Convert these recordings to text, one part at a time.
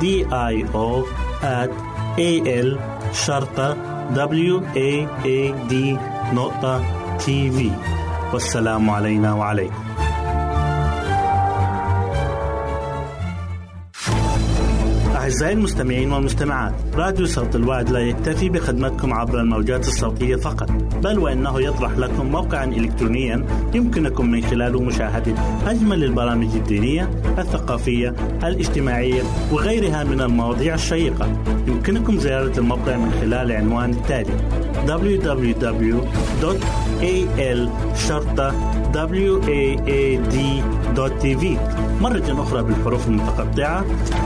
D I O at A L شرطة W A A D نقطة تي في والسلام علينا وعليكم. أعزائي المستمعين والمستمعات راديو صوت الوعد لا يكتفي بخدمتكم عبر الموجات الصوتية فقط بل وإنه يطرح لكم موقعا إلكترونيا يمكنكم من خلاله مشاهدة أجمل البرامج الدينية الثقافية الاجتماعية وغيرها من المواضيع الشيقة. يمكنكم زيارة الموقع من خلال العنوان التالي www.al-waad.tv مرة أخرى بالحروف المتقطعة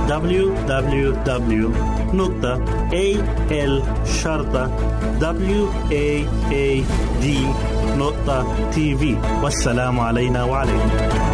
www.al-waad.tv والسلام علينا وعليكم.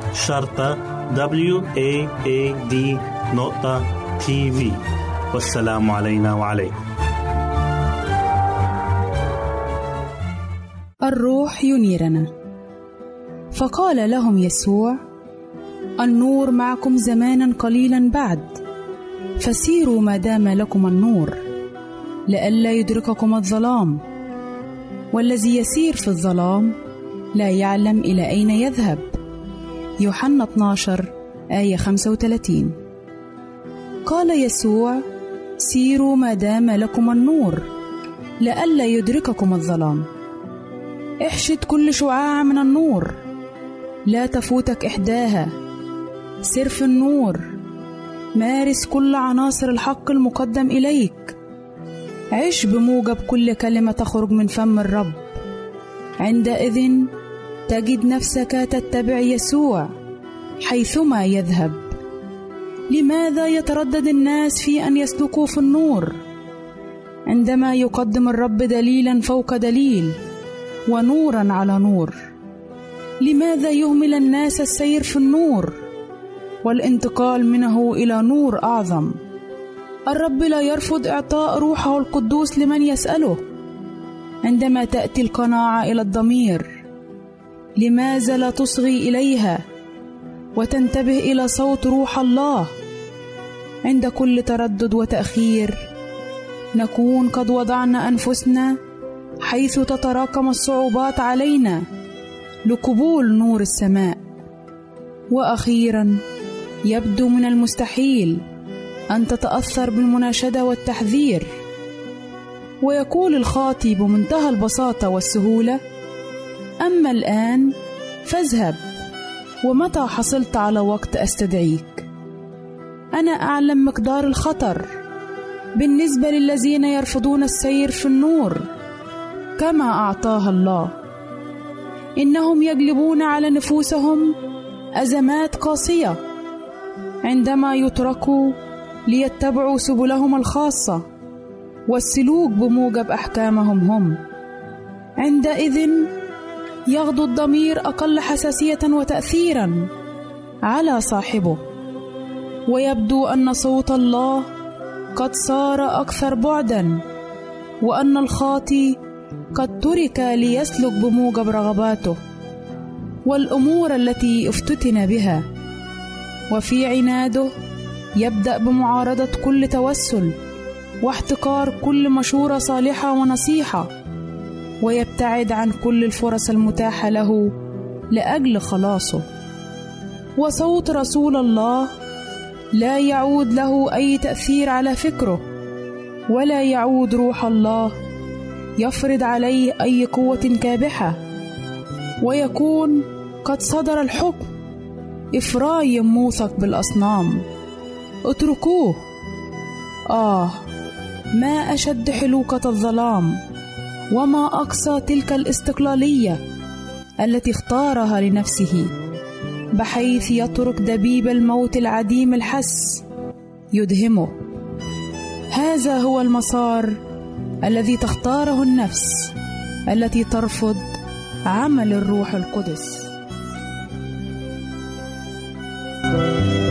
شرطة W A A D نقطة تي في والسلام علينا وعليكم. الروح ينيرنا. فقال لهم يسوع النور معكم زمانا قليلا بعد فسيروا ما دام لكم النور لئلا يدرككم الظلام. والذي يسير في الظلام لا يعلم إلى أين يذهب. يوحنا 12 آية 35 قال يسوع سيروا ما دام لكم النور لئلا يدرككم الظلام. احشد كل شعاع من النور لا تفوتك إحداها. سر في النور مارس كل عناصر الحق المقدم إليك. عش بموجب كل كلمة تخرج من فم الرب. عندئذ تجد نفسك تتبع يسوع حيثما يذهب. لماذا يتردد الناس في أن يسلكوا في النور؟ عندما يقدم الرب دليلا فوق دليل ونورا على نور لماذا يهمل الناس السير في النور والانتقال منه إلى نور أعظم؟ الرب لا يرفض إعطاء روحه القدوس لمن يسأله. عندما تأتي القناعة إلى الضمير لماذا لا تصغي إليها وتنتبه إلى صوت روح الله؟ عند كل تردد وتأخير نكون قد وضعنا أنفسنا حيث تتراكم الصعوبات علينا لقبول نور السماء. وأخيرا يبدو من المستحيل أن تتأثر بالمناشدة والتحذير. ويقول الخاطي بمنتهى البساطة والسهولة أما الآن فاذهب. ومتى حصلت على وقت أستدعيك؟ أنا أعلم مقدار الخطر. بالنسبة للذين يرفضون السير في النور كما أعطاها الله. إنهم يجلبون على نفوسهم أزمات قاسية عندما يتركوا ليتبعوا سبلهم الخاصة والسلوك بموجب أحكامهم هم. عندئذ يغدو الضمير أقل حساسية وتاثيرا على صاحبه. ويبدو أن صوت الله قد صار أكثر بعدا وأن الخاطي قد ترك ليسلك بموجب رغباته والأمور التي افتتن بها. وفي عناده يبدأ بمعارضة كل توسل واحتقار كل مشورة صالحة ونصيحة. ويبتعد عن كل الفرص المتاحة له لأجل خلاصه. وصوت رسول الله لا يعود له أي تأثير على فكره ولا يعود روح الله يفرض عليه أي قوة كابحة ويكون قد صدر الحكم. إفرايم موثق بالأصنام. اتركوه. آه ما أشد حلوقه الظلام. وما أقصى تلك الاستقلالية التي اختارها لنفسه بحيث يترك دبيب الموت العديم الحس يدهمه. هذا هو المسار الذي تختاره النفس التي ترفض عمل الروح القدس. أعزائي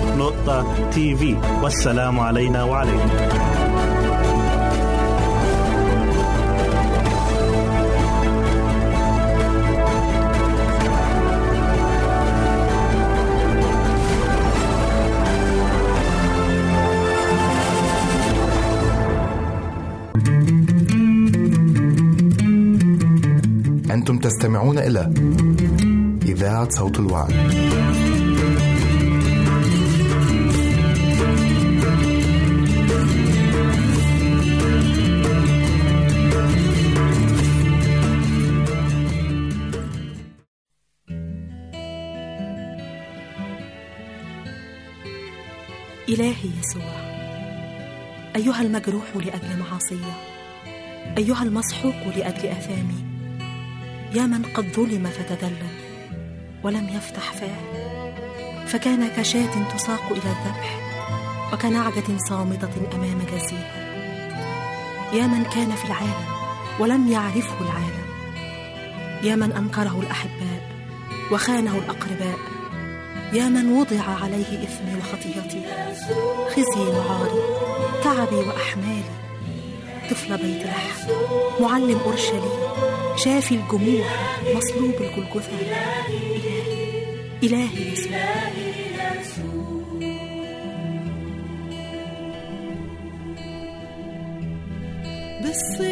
www.al-waad.tv والسلام علينا وعليكم. تستمعون إلى إذاعة صوت الوعي. إلهي يسوع أيها المجروح لأجل معاصي أيها المسحوق لأجل آثامي يا من قد ظلم فتدلل ولم يفتح فاه فكان كشاة تساق إلى الذبح وكنعجة صامتة أمام جزيها يا من كان في العالم ولم يعرفه العالم. يا من أنكره الأحباء وخانه الأقرباء. يا من وضع عليه إثمي وخطيتي. خزي وعاري تعبي وأحمالي. طفل بيت لحم معلم أورشليم. شافي الجموع مصلوب الجلجثة. إلهي إلهي يسوع. بالصياط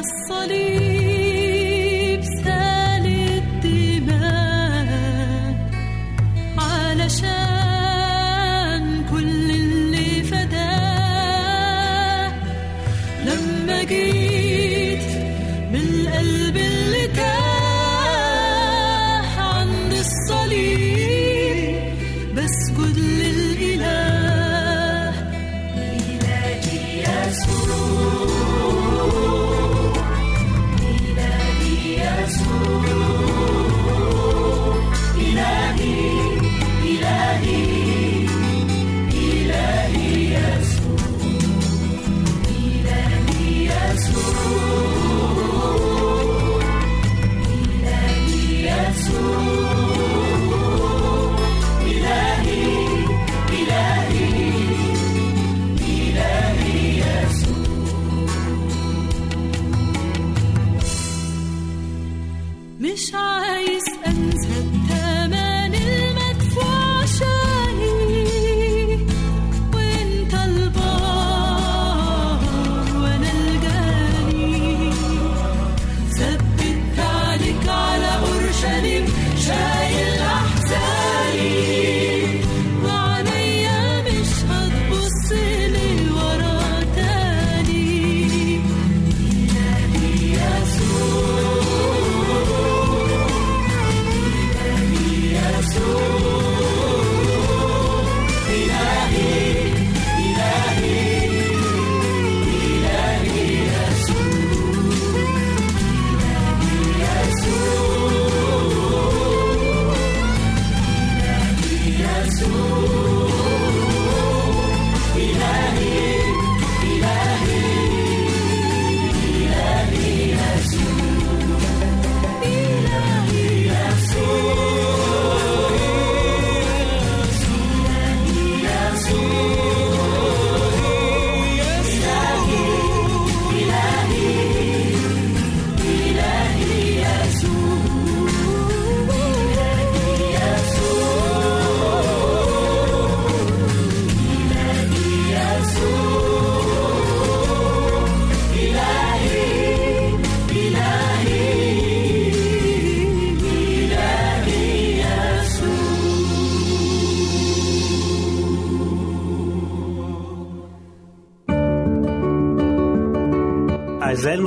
الصليب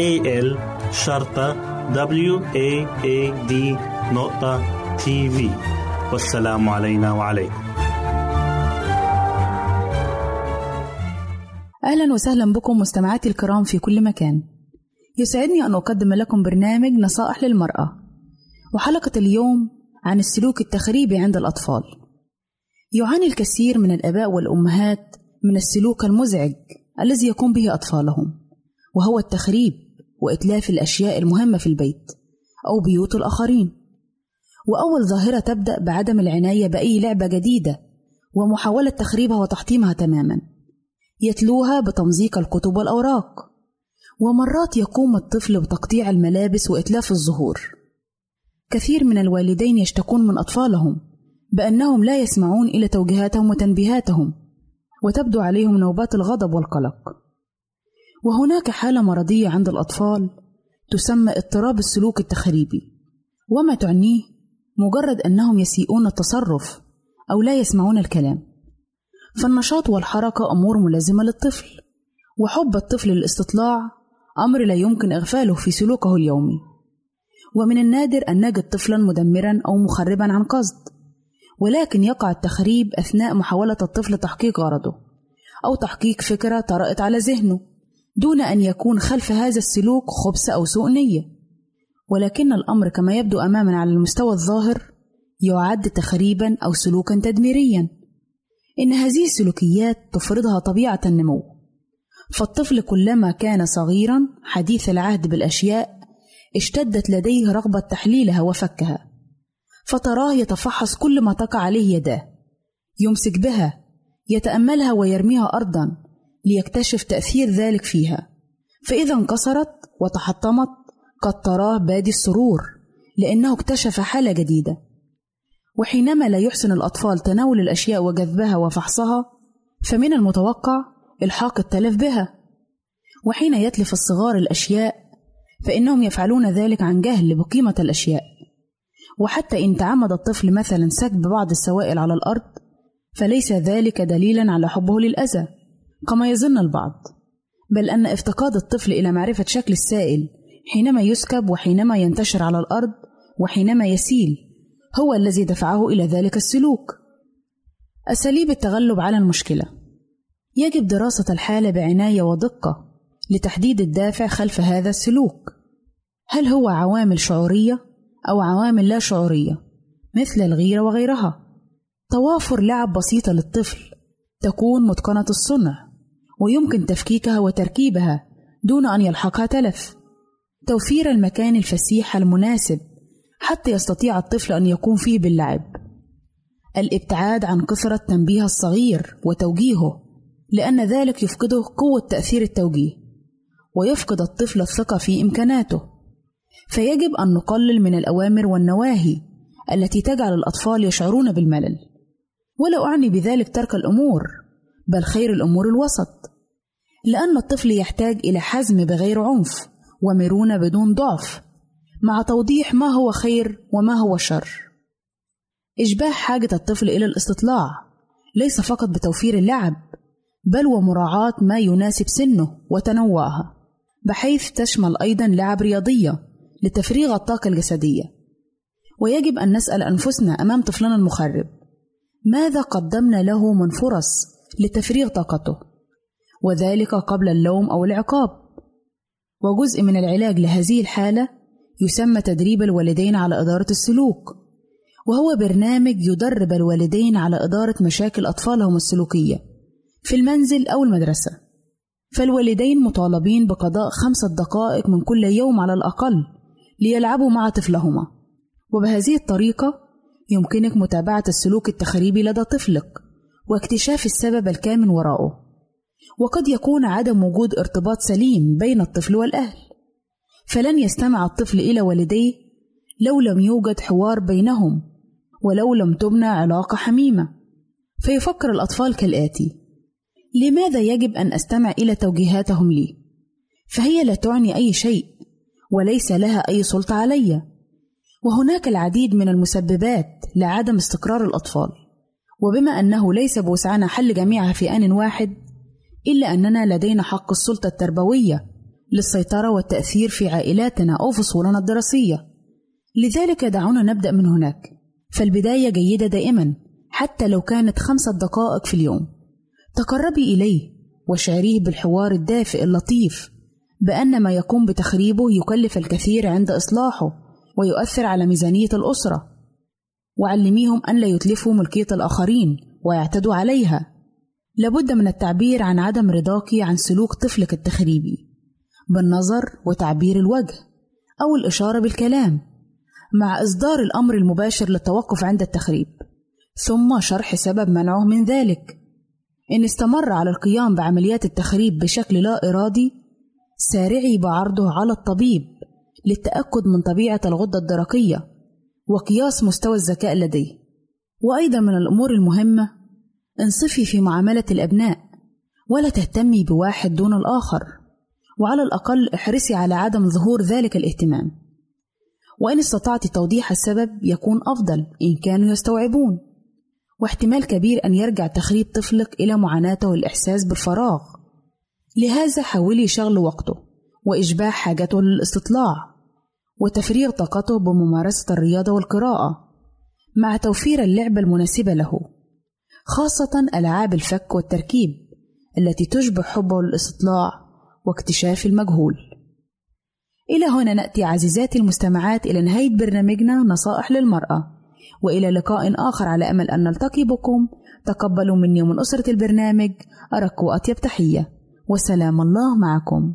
A L شرطة W A A D نقطة تي في والسلام علينا وعليكم. أهلا وسهلا بكم مستمعاتي الكرام في كل مكان. يسعدني أن أقدم لكم برنامج نصائح للمرأة. وحلقة اليوم عن السلوك التخريبي عند الأطفال. يعاني الكثير من الآباء والأمهات من السلوك المزعج الذي يقوم به أطفالهم وهو التخريب. وإتلاف الأشياء المهمة في البيت أو بيوت الآخرين. وأول ظاهرة تبدأ بعدم العناية بأي لعبة جديدة ومحاولة تخريبها وتحطيمها تماما. يتلوها بتمزيق الكتب والأوراق. ومرات يقوم الطفل بتقطيع الملابس وإتلاف الزهور كثير من الوالدين يشتكون من أطفالهم بأنهم لا يسمعون إلى توجيهاتهم وتنبيهاتهم وتبدو عليهم نوبات الغضب والقلق. وهناك حالة مرضية عند الأطفال تسمى اضطراب السلوك التخريبي. وما تعنيه مجرد أنهم يسيئون التصرف أو لا يسمعون الكلام. فالنشاط والحركة أمور ملازمة للطفل وحب الطفل للاستطلاع أمر لا يمكن إغفاله في سلوكه اليومي. ومن النادر أن نجد طفلا مدمرا أو مخربا عن قصد ولكن يقع التخريب أثناء محاولة الطفل تحقيق غرضه أو تحقيق فكرة طرأت على ذهنه. دون أن يكون خلف هذا السلوك خبث أو سوء نية. ولكن الأمر كما يبدو أمامنا على المستوى الظاهر يعد تخريبا أو سلوكا تدميريا. إن هذه السلوكيات تفرضها طبيعة النمو. فالطفل كلما كان صغيرا حديث العهد بالأشياء اشتدت لديه رغبة تحليلها وفكها. فتراه يتفحص كل ما تقع عليه يداه. يمسك بها يتأملها ويرميها أرضا. ليكتشف تأثير ذلك فيها. فإذا انكسرت وتحطمت قد تراه بادي السرور لأنه اكتشف حالة جديدة. وحينما لا يحسن الأطفال تناول الأشياء وجذبها وفحصها فمن المتوقع إلحاق التلف بها. وحين يتلف الصغار الأشياء فإنهم يفعلون ذلك عن جهل بقيمة الأشياء. وحتى إن تعمد الطفل مثلا سكب بعض السوائل على الأرض فليس ذلك دليلا على حبه للأذى. كما يظن البعض بل أن افتقاد الطفل إلى معرفة شكل السائل حينما يسكب وحينما ينتشر على الأرض وحينما يسيل هو الذي دفعه إلى ذلك السلوك. أساليب التغلب على المشكلة. يجب دراسة الحالة بعناية ودقة لتحديد الدافع خلف هذا السلوك. هل هو عوامل شعورية أو عوامل لا شعورية مثل الغيرة وغيرها؟ توافر لعب بسيطة للطفل تكون متقنة الصنع. ويمكن تفكيكها وتركيبها دون أن يلحقها تلف. توفير المكان الفسيح المناسب حتى يستطيع الطفل أن يقوم فيه باللعب. الابتعاد عن كثرة تنبيه الصغير وتوجيهه لأن ذلك يفقده قوة تأثير التوجيه ويفقد الطفل الثقة في إمكاناته. فيجب أن نقلل من الأوامر والنواهي التي تجعل الأطفال يشعرون بالملل. ولا أعني بذلك ترك الأمور بل خير الأمور الوسط. لأن الطفل يحتاج إلى حزم بغير عنف ومرونة بدون ضعف مع توضيح ما هو خير وما هو شر. إشباع حاجة الطفل إلى الاستطلاع ليس فقط بتوفير اللعب بل ومراعاة ما يناسب سنه وتنوعها بحيث تشمل أيضا لعب رياضية لتفريغ الطاقة الجسدية. ويجب أن نسأل أنفسنا أمام طفلنا المخرب ماذا قدمنا له من فرص لتفريغ طاقته وذلك قبل اللوم أو العقاب. وجزء من العلاج لهذه الحالة يسمى تدريب الوالدين على إدارة السلوك وهو برنامج يدرب الوالدين على إدارة مشاكل أطفالهم السلوكية في المنزل أو المدرسة. فالوالدين مطالبين بقضاء خمسة دقائق من كل يوم على الأقل ليلعبوا مع طفلهما. وبهذه الطريقة يمكنك متابعة السلوك التخريبي لدى طفلك. واكتشاف السبب الكامن وراءه. وقد يكون عدم وجود ارتباط سليم بين الطفل والأهل. فلن يستمع الطفل إلى والديه لو لم يوجد حوار بينهم ولو لم تبنى علاقة حميمة. فيفكر الأطفال كالآتي. لماذا يجب أن أستمع إلى توجيهاتهم لي؟ فهي لا تعني أي شيء وليس لها أي سلطة علي. وهناك العديد من المسببات لعدم استقرار الأطفال. وبما أنه ليس بوسعنا حل جميعها في آن واحد إلا أننا لدينا حق السلطة التربوية للسيطرة والتأثير في عائلاتنا أو فصولنا الدراسية. لذلك دعونا نبدأ من هناك. فالبداية جيدة دائما حتى لو كانت خمسة دقائق في اليوم. تقربي إليه وشعريه بالحوار الدافئ اللطيف بأن ما يقوم بتخريبه يكلف الكثير عند إصلاحه ويؤثر على ميزانية الأسرة. وعلميهم أن لا يتلفوا ملكية الآخرين ويعتدوا عليها. لابد من التعبير عن عدم رضاك عن سلوك طفلك التخريبي بالنظر وتعبير الوجه أو الإشارة بالكلام مع إصدار الأمر المباشر للتوقف عند التخريب. ثم شرح سبب منعه من ذلك. إن استمر على القيام بعمليات التخريب بشكل لا إرادي سارعي بعرضه على الطبيب للتأكد من طبيعة الغدة الدرقية. وقياس مستوى الذكاء لديه وأيضا من الأمور المهمة انصفي في معاملة الأبناء ولا تهتمي بواحد دون الآخر وعلى الأقل احرصي على عدم ظهور ذلك الاهتمام. وإن استطعت توضيح السبب يكون أفضل إن كانوا يستوعبون. واحتمال كبير أن يرجع تخريب طفلك إلى معاناته والإحساس بالفراغ. لهذا حاولي شغل وقته وإشباع حاجته للاستطلاع. وتفريغ طاقته بممارسة الرياضة والقراءة مع توفير اللعبة المناسبة له خاصة ألعاب الفك والتركيب التي تشبه حبه للاستطلاع واكتشاف المجهول. إلى هنا نأتي عزيزاتي المستمعات إلى نهاية برنامجنا نصائح للمرأة وإلى لقاء آخر على أمل أن نلتقي بكم. تقبلوا مني ومن أسرة البرنامج أرق وأطيب تحية. وسلام الله معكم.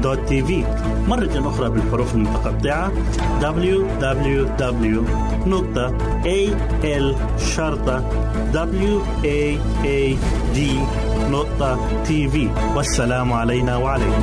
www.al-waad.tv مرة أخرى بالحروف المتقطعة. Www.al-waad.tv والسلام علينا وعليكم.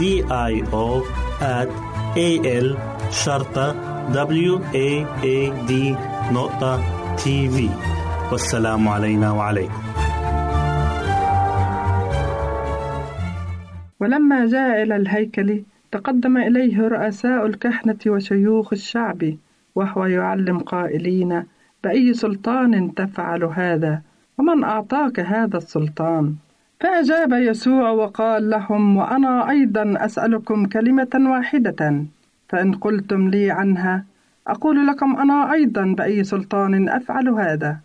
D I O at A L شرطة W A A D نقطة تي في والسلام علينا وعليكم. ولما جاء إلى الهيكل تقدم إليه رؤساء الكهنة وشيوخ الشعب وهو يعلم قائلين بأي سلطان تفعل هذا؟ ومن أعطاك هذا السلطان؟ فأجاب يسوع وقال لهم وأنا أيضا أسألكم كلمة واحدة فإن قلتم لي عنها أقول لكم أنا أيضا بأي سلطان أفعل هذا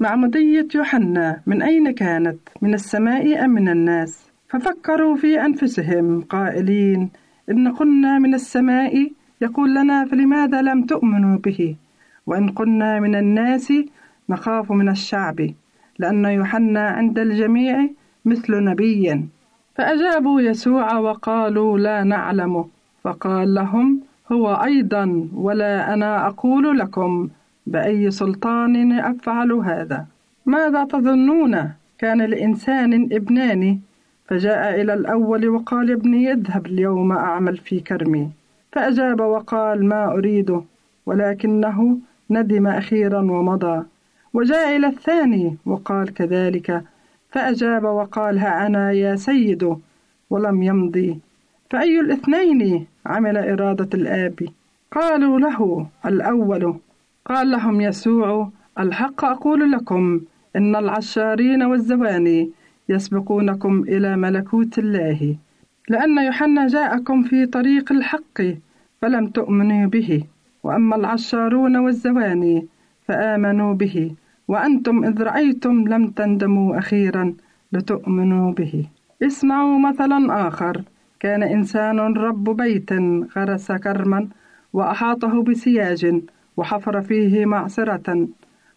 معمودية يوحنا من أين كانت؟ من السماء أم من الناس؟ ففكروا في أنفسهم قائلين إن قلنا من السماء يقول لنا فلماذا لم تؤمنوا به؟ وإن قلنا من الناس نخاف من الشعب لأن يوحنا عند الجميع مثل نبي فأجابوا يسوع وقالوا لا نعلمه فقال لهم هو أيضا ولا أنا أقول لكم بأي سلطان أفعل هذا. ماذا تظنون؟ كان لإنسان ابنان. فجاء إلى الأول وقال ابني اذهب اليوم أعمل في كرمي. فأجاب وقال ما أريده ولكنه ندم أخيرا ومضى. وجاء إلى الثاني وقال كذلك فأجاب وقال ها أنا يا سيد ولم يمضي. فأي الاثنين عمل إرادة الآب؟ قالوا له الأول. قال لهم يسوع الحق أقول لكم إن العشارين والزواني يسبقونكم إلى ملكوت الله. لأن يوحنا جاءكم في طريق الحق فلم تؤمنوا به. وأما العشارون والزواني فآمنوا به. وأنتم إذ رأيتم لم تندموا أخيرا لتؤمنوا به. اسمعوا مثلا آخر. كان إنسان رب بيت غرس كرما وأحاطه بسياج وحفر فيه معصرة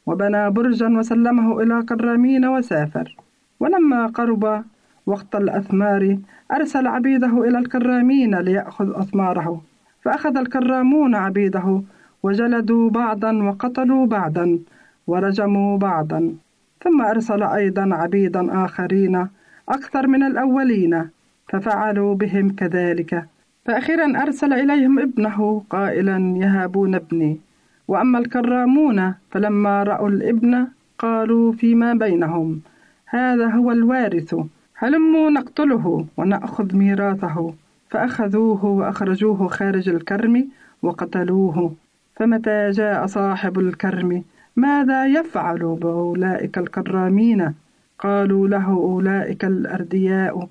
وبنى برجا وسلمه إلى كرامين وسافر. ولما قرب وقت الأثمار أرسل عبيده إلى الكرامين ليأخذ أثماره. فأخذ الكرامون عبيده وجلدوا بعضا وقتلوا بعضا ورجموا بعضا ثم أرسل أيضا عبيدا آخرين أكثر من الأولين ففعلوا بهم كذلك. فأخيرا أرسل إليهم ابنه قائلا يهابون ابني وأما الكرامون فلما رأوا الابن قالوا فيما بينهم هذا هو الوارث هلموا نقتله ونأخذ ميراثه فأخذوه وأخرجوه خارج الكرم وقتلوه فمتى جاء صاحب الكرم ماذا يفعل بأولئك الكرامين؟ قالوا له أولئك الأردياء.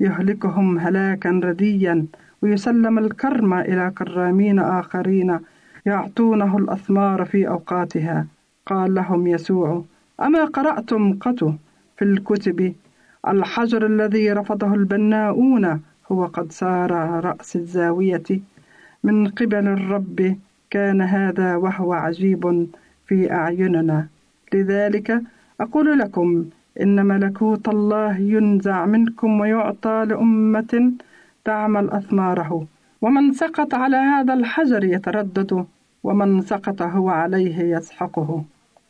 يهلكهم هلاكا رديا ويسلم الكرم إلى كرامين آخرين يعطونه الأثمار في أوقاتها. قال لهم يسوع أما قرأتم قط في الكتب؟ الحجر الذي رفضه البناؤون هو قد صار رأس الزاوية. من قبل الرب كان هذا وهو عجيب. في أعيننا. لذلك أقول لكم إن ملكوت الله ينزع منكم ويعطى لأمة تعمل أثماره ومن سقط على هذا الحجر يتردد ومن سقط هو عليه يسحقه.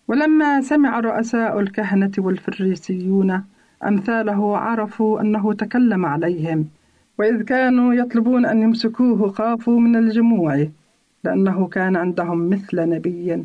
ولما سمع رؤساء الكهنة والفريسيون أمثاله عرفوا أنه تكلم عليهم. وإذ كانوا يطلبون أن يمسكوه خافوا من الجموع لأنه كان عندهم مثل نبي.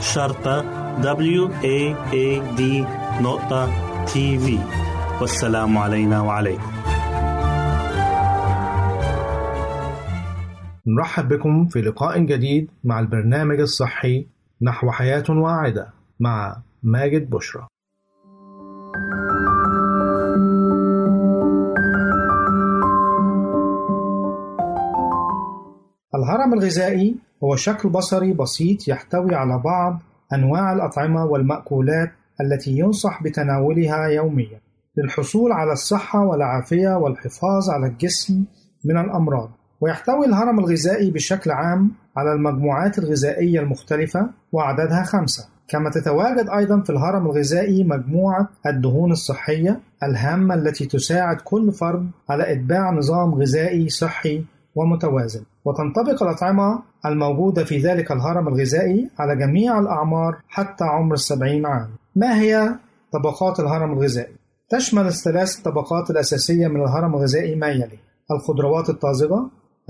شرطة W A A D نقطة تي في والسلام علينا وعليكم نرحب بكم في لقاء جديد مع البرنامج الصحي نحو حياة واعدة مع ماجد بشرى. الهرم الغذائي هو شكل بصري بسيط يحتوي على بعض أنواع الأطعمة والمأكولات التي ينصح بتناولها يوميا للحصول على الصحة والعافية والحفاظ على الجسم من الأمراض. ويحتوي الهرم الغذائي بشكل عام على المجموعات الغذائية المختلفة وعددها خمسة كما تتواجد أيضا في الهرم الغذائي مجموعة الدهون الصحية الهامة التي تساعد كل فرد على إتباع نظام غذائي صحي ومتوازن وتنطبق الأطعمة الموجودة في ذلك الهرم الغذائي على جميع الأعمار حتى عمر السبعين عام ما هي طبقات الهرم الغذائي؟ تشمل الثلاث طبقات الأساسية من الهرم الغذائي ما يلي الخضروات الطازجة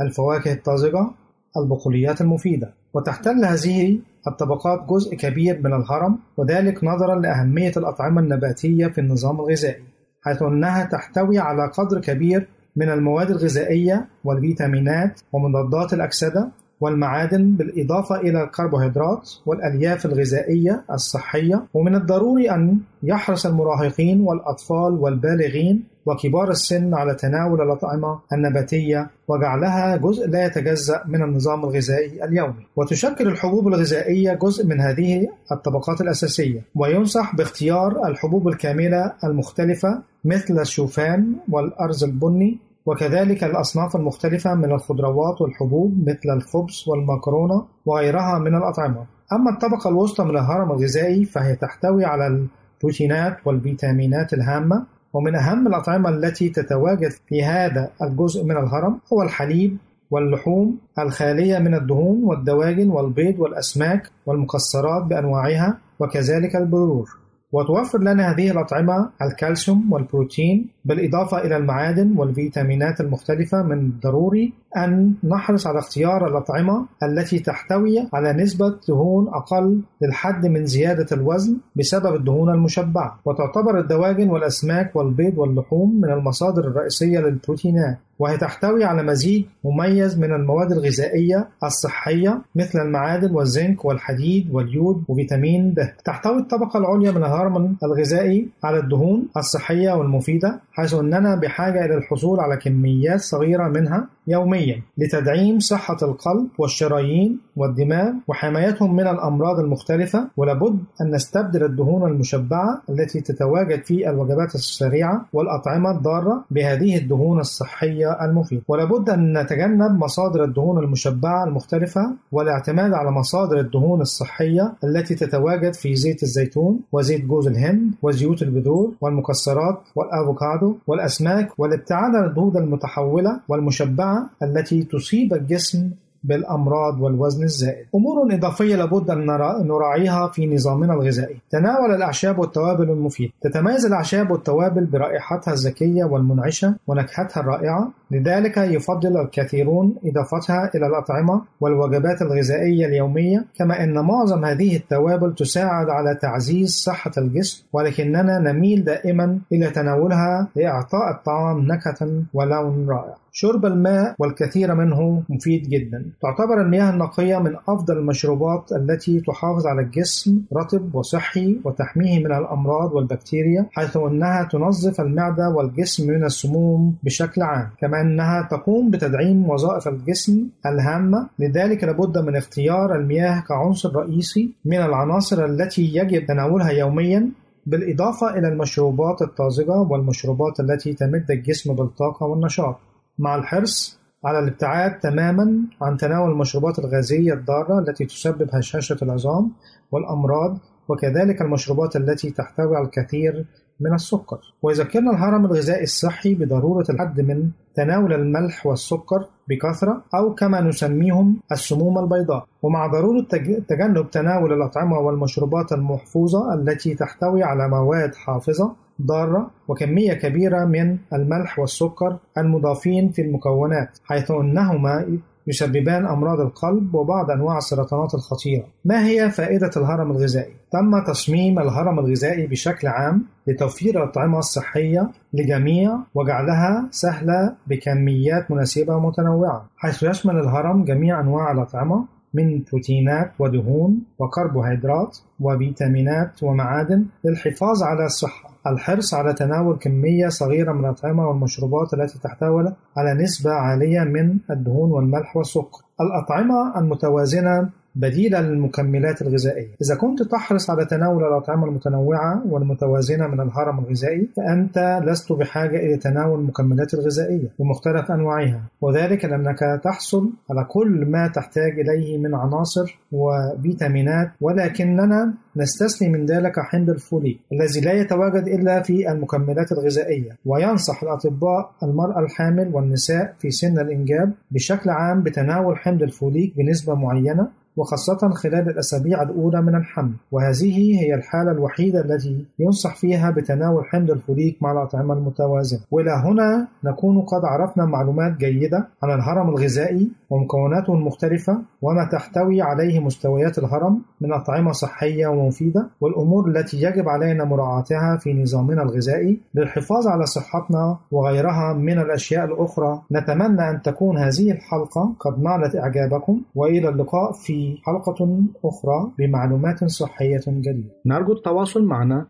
الفواكه الطازجة البقوليات المفيدة وتحتل هذه الطبقات جزء كبير من الهرم وذلك نظرا لأهمية الأطعمة النباتية في النظام الغذائي حيث أنها تحتوي على قدر كبير من المواد الغذائية والفيتامينات ومضادات الأكسدة والمعادن بالإضافة إلى الكربوهيدرات والألياف الغذائية الصحية. ومن الضروري أن يحرص المراهقين والأطفال والبالغين وكبار السن على تناول الأطعمة النباتية وجعلها جزء لا يتجزأ من النظام الغذائي اليومي. وتشكل الحبوب الغذائية جزء من هذه الطبقات الأساسية. وينصح باختيار الحبوب الكاملة المختلفة مثل الشوفان والأرز البني وكذلك الأصناف المختلفة من الخضروات والحبوب مثل الخبز والمكرونة وغيرها من الأطعمة. أما الطبقة الوسطى من الهرم الغذائي فهي تحتوي على البروتينات والفيتامينات الهامة ومن أهم الأطعمة التي تتواجد في هذا الجزء من الهرم هو الحليب واللحوم الخالية من الدهون والدواجن والبيض والأسماك والمكسرات بأنواعها وكذلك البذور وتوفر لنا هذه الأطعمة الكالسيوم والبروتين بالإضافة إلى المعادن والفيتامينات المختلفة من الضروري أن نحرص على اختيار الأطعمة التي تحتوي على نسبة دهون أقل للحد من زيادة الوزن بسبب الدهون المشبعة وتعتبر الدواجن والأسماك والبيض واللحوم من المصادر الرئيسية للبروتينات. وهي تحتوي على مزيج مميز من المواد الغذائية الصحية مثل المعادن والزنك والحديد واليود وفيتامين د. تحتوي الطبقة العليا من الهرم الغذائي على الدهون الصحية والمفيدة حيث أننا بحاجة إلى الحصول على كميات صغيرة منها يوميا لتدعيم صحة القلب والشرايين والدماغ وحمايتهم من الأمراض المختلفة ولابد أن نستبدل الدهون المشبعة التي تتواجد في الوجبات السريعة والأطعمة الضارة بهذه الدهون الصحية المفيدة ولابد أن نتجنب مصادر الدهون المشبعة المختلفة والاعتماد على مصادر الدهون الصحية التي تتواجد في زيت الزيتون وزيت جوز الهند وزيوت البذور والمكسرات والأفوكادو والأسماك والابتعاد عن الدهون المتحولة والمشبعة التي تصيب الجسم بالأمراض والوزن الزائد. أمور إضافية لابد أن نراعيها في نظامنا الغذائي. تناول الأعشاب والتوابل المفيدة تتميز الأعشاب والتوابل برائحتها الزكية والمنعشة ونكهتها الرائعة. لذلك يفضل الكثيرون إضافتها إلى الأطعمة والوجبات الغذائية اليومية كما أن معظم هذه التوابل تساعد على تعزيز صحة الجسم ولكننا نميل دائما إلى تناولها لإعطاء الطعام نكهة ولون رائع. شرب الماء والكثير منه مفيد جدا. تعتبر المياه النقية من أفضل المشروبات التي تحافظ على الجسم رطب وصحي وتحميه من الأمراض والبكتيريا حيث أنها تنظف المعدة والجسم من السموم بشكل عام. كما أنها تقوم بتدعيم وظائف الجسم الهامة لذلك لابد من اختيار المياه كعنصر رئيسي من العناصر التي يجب تناولها يوميا بالإضافة إلى المشروبات الطازجة والمشروبات التي تمد الجسم بالطاقة والنشاط. مع الحرص على الابتعاد تماما عن تناول المشروبات الغازية الضارة التي تسبب هشاشة العظام والأمراض وكذلك المشروبات التي تحتوي على الكثير من السكر. ويذكرنا الهرم الغذائي الصحي بضرورة الحد من تناول الملح والسكر بكثرة أو كما نسميهم السموم البيضاء. ومع ضرورة تجنب تناول الأطعمة والمشروبات المحفوظة التي تحتوي على مواد حافظة ضارة وكمية كبيرة من الملح والسكر المضافين في المكونات حيث أنهما يسببان أمراض القلب وبعض أنواع السرطانات الخطيرة. ما هي فائدة الهرم الغذائي؟ تم تصميم الهرم الغذائي بشكل عام لتوفير الأطعمة الصحية لجميع وجعلها سهلة بكميات مناسبة ومتنوعة، حيث يشمل الهرم جميع أنواع الأطعمة من بروتينات ودهون وكربوهيدرات وفيتامينات ومعادن للحفاظ على الصحة. الحرص على تناول كمية صغيرة من الأطعمة والمشروبات التي تحتوي على نسبة عالية من الدهون والملح والسكر. الأطعمة المتوازنة بديلة للمكملات الغذائية. إذا كنت تحرص على تناول الأطعمة المتنوعة والمتوازنة من الهرم الغذائي فأنت لست بحاجة إلى تناول المكملات الغذائية بمختلف أنواعها. وذلك لأنك تحصل على كل ما تحتاج إليه من عناصر وفيتامينات ولكننا نستثني من ذلك حمض الفوليك الذي لا يتواجد إلا في المكملات الغذائية. وينصح الأطباء المرأة الحامل والنساء في سن الإنجاب بشكل عام بتناول حمض الفوليك بنسبة معينة. وخاصة خلال الأسابيع الأولى من الحمل. وهذه هي الحالة الوحيدة التي ينصح فيها بتناول حمض الفوليك مع الأطعمة المتوازنة. وإلى هنا نكون قد عرفنا معلومات جيدة عن الهرم الغذائي ومكوناته المختلفة وما تحتوي عليه مستويات الهرم من أطعمة صحية ومفيدة والأمور التي يجب علينا مراعاتها في نظامنا الغذائي للحفاظ على صحتنا وغيرها من الأشياء الأخرى. نتمنى أن تكون هذه الحلقة قد نالت إعجابكم وإلى اللقاء في حلقة أخرى بمعلومات صحية جديدة. نرجو التواصل معنا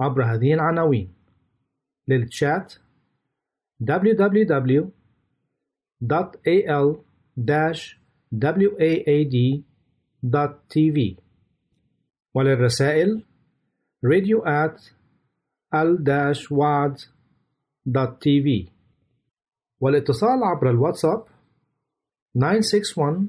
عبر هذه العناوين. للتشات www.al-waad.tv وللرسائل radio at al-waad.tv والاتصال عبر الواتساب 961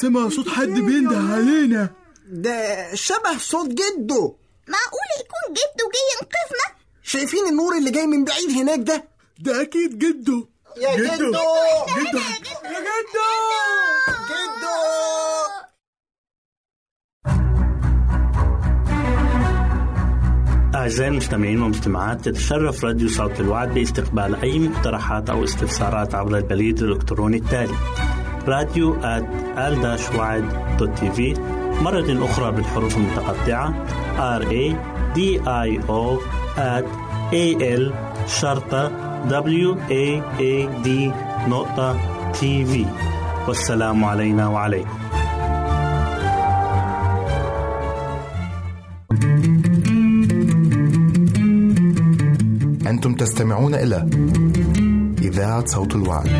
سامع صوت حد بينده علينا. ده شبه صوت جده. معقول يكون جده جاي ينقذنا؟ شايفين النور اللي جاي من بعيد هناك ده؟ ده أكيد جده. يا جدو جدو جدو يا جدو جدو أعزائي المستمعين والمستمعات تتشرف راديو صوت الوعد باستقبال أي مقترحات أو استفسارات عبر البريد الإلكتروني التالي. راديو في مرة أخرى بالحروف المتقطعة. R A D I O A L شرطة W A A D نقطة تي في والسلام علينا وعليكم. أنتم تستمعون إلى إذاعة صوت الوعد.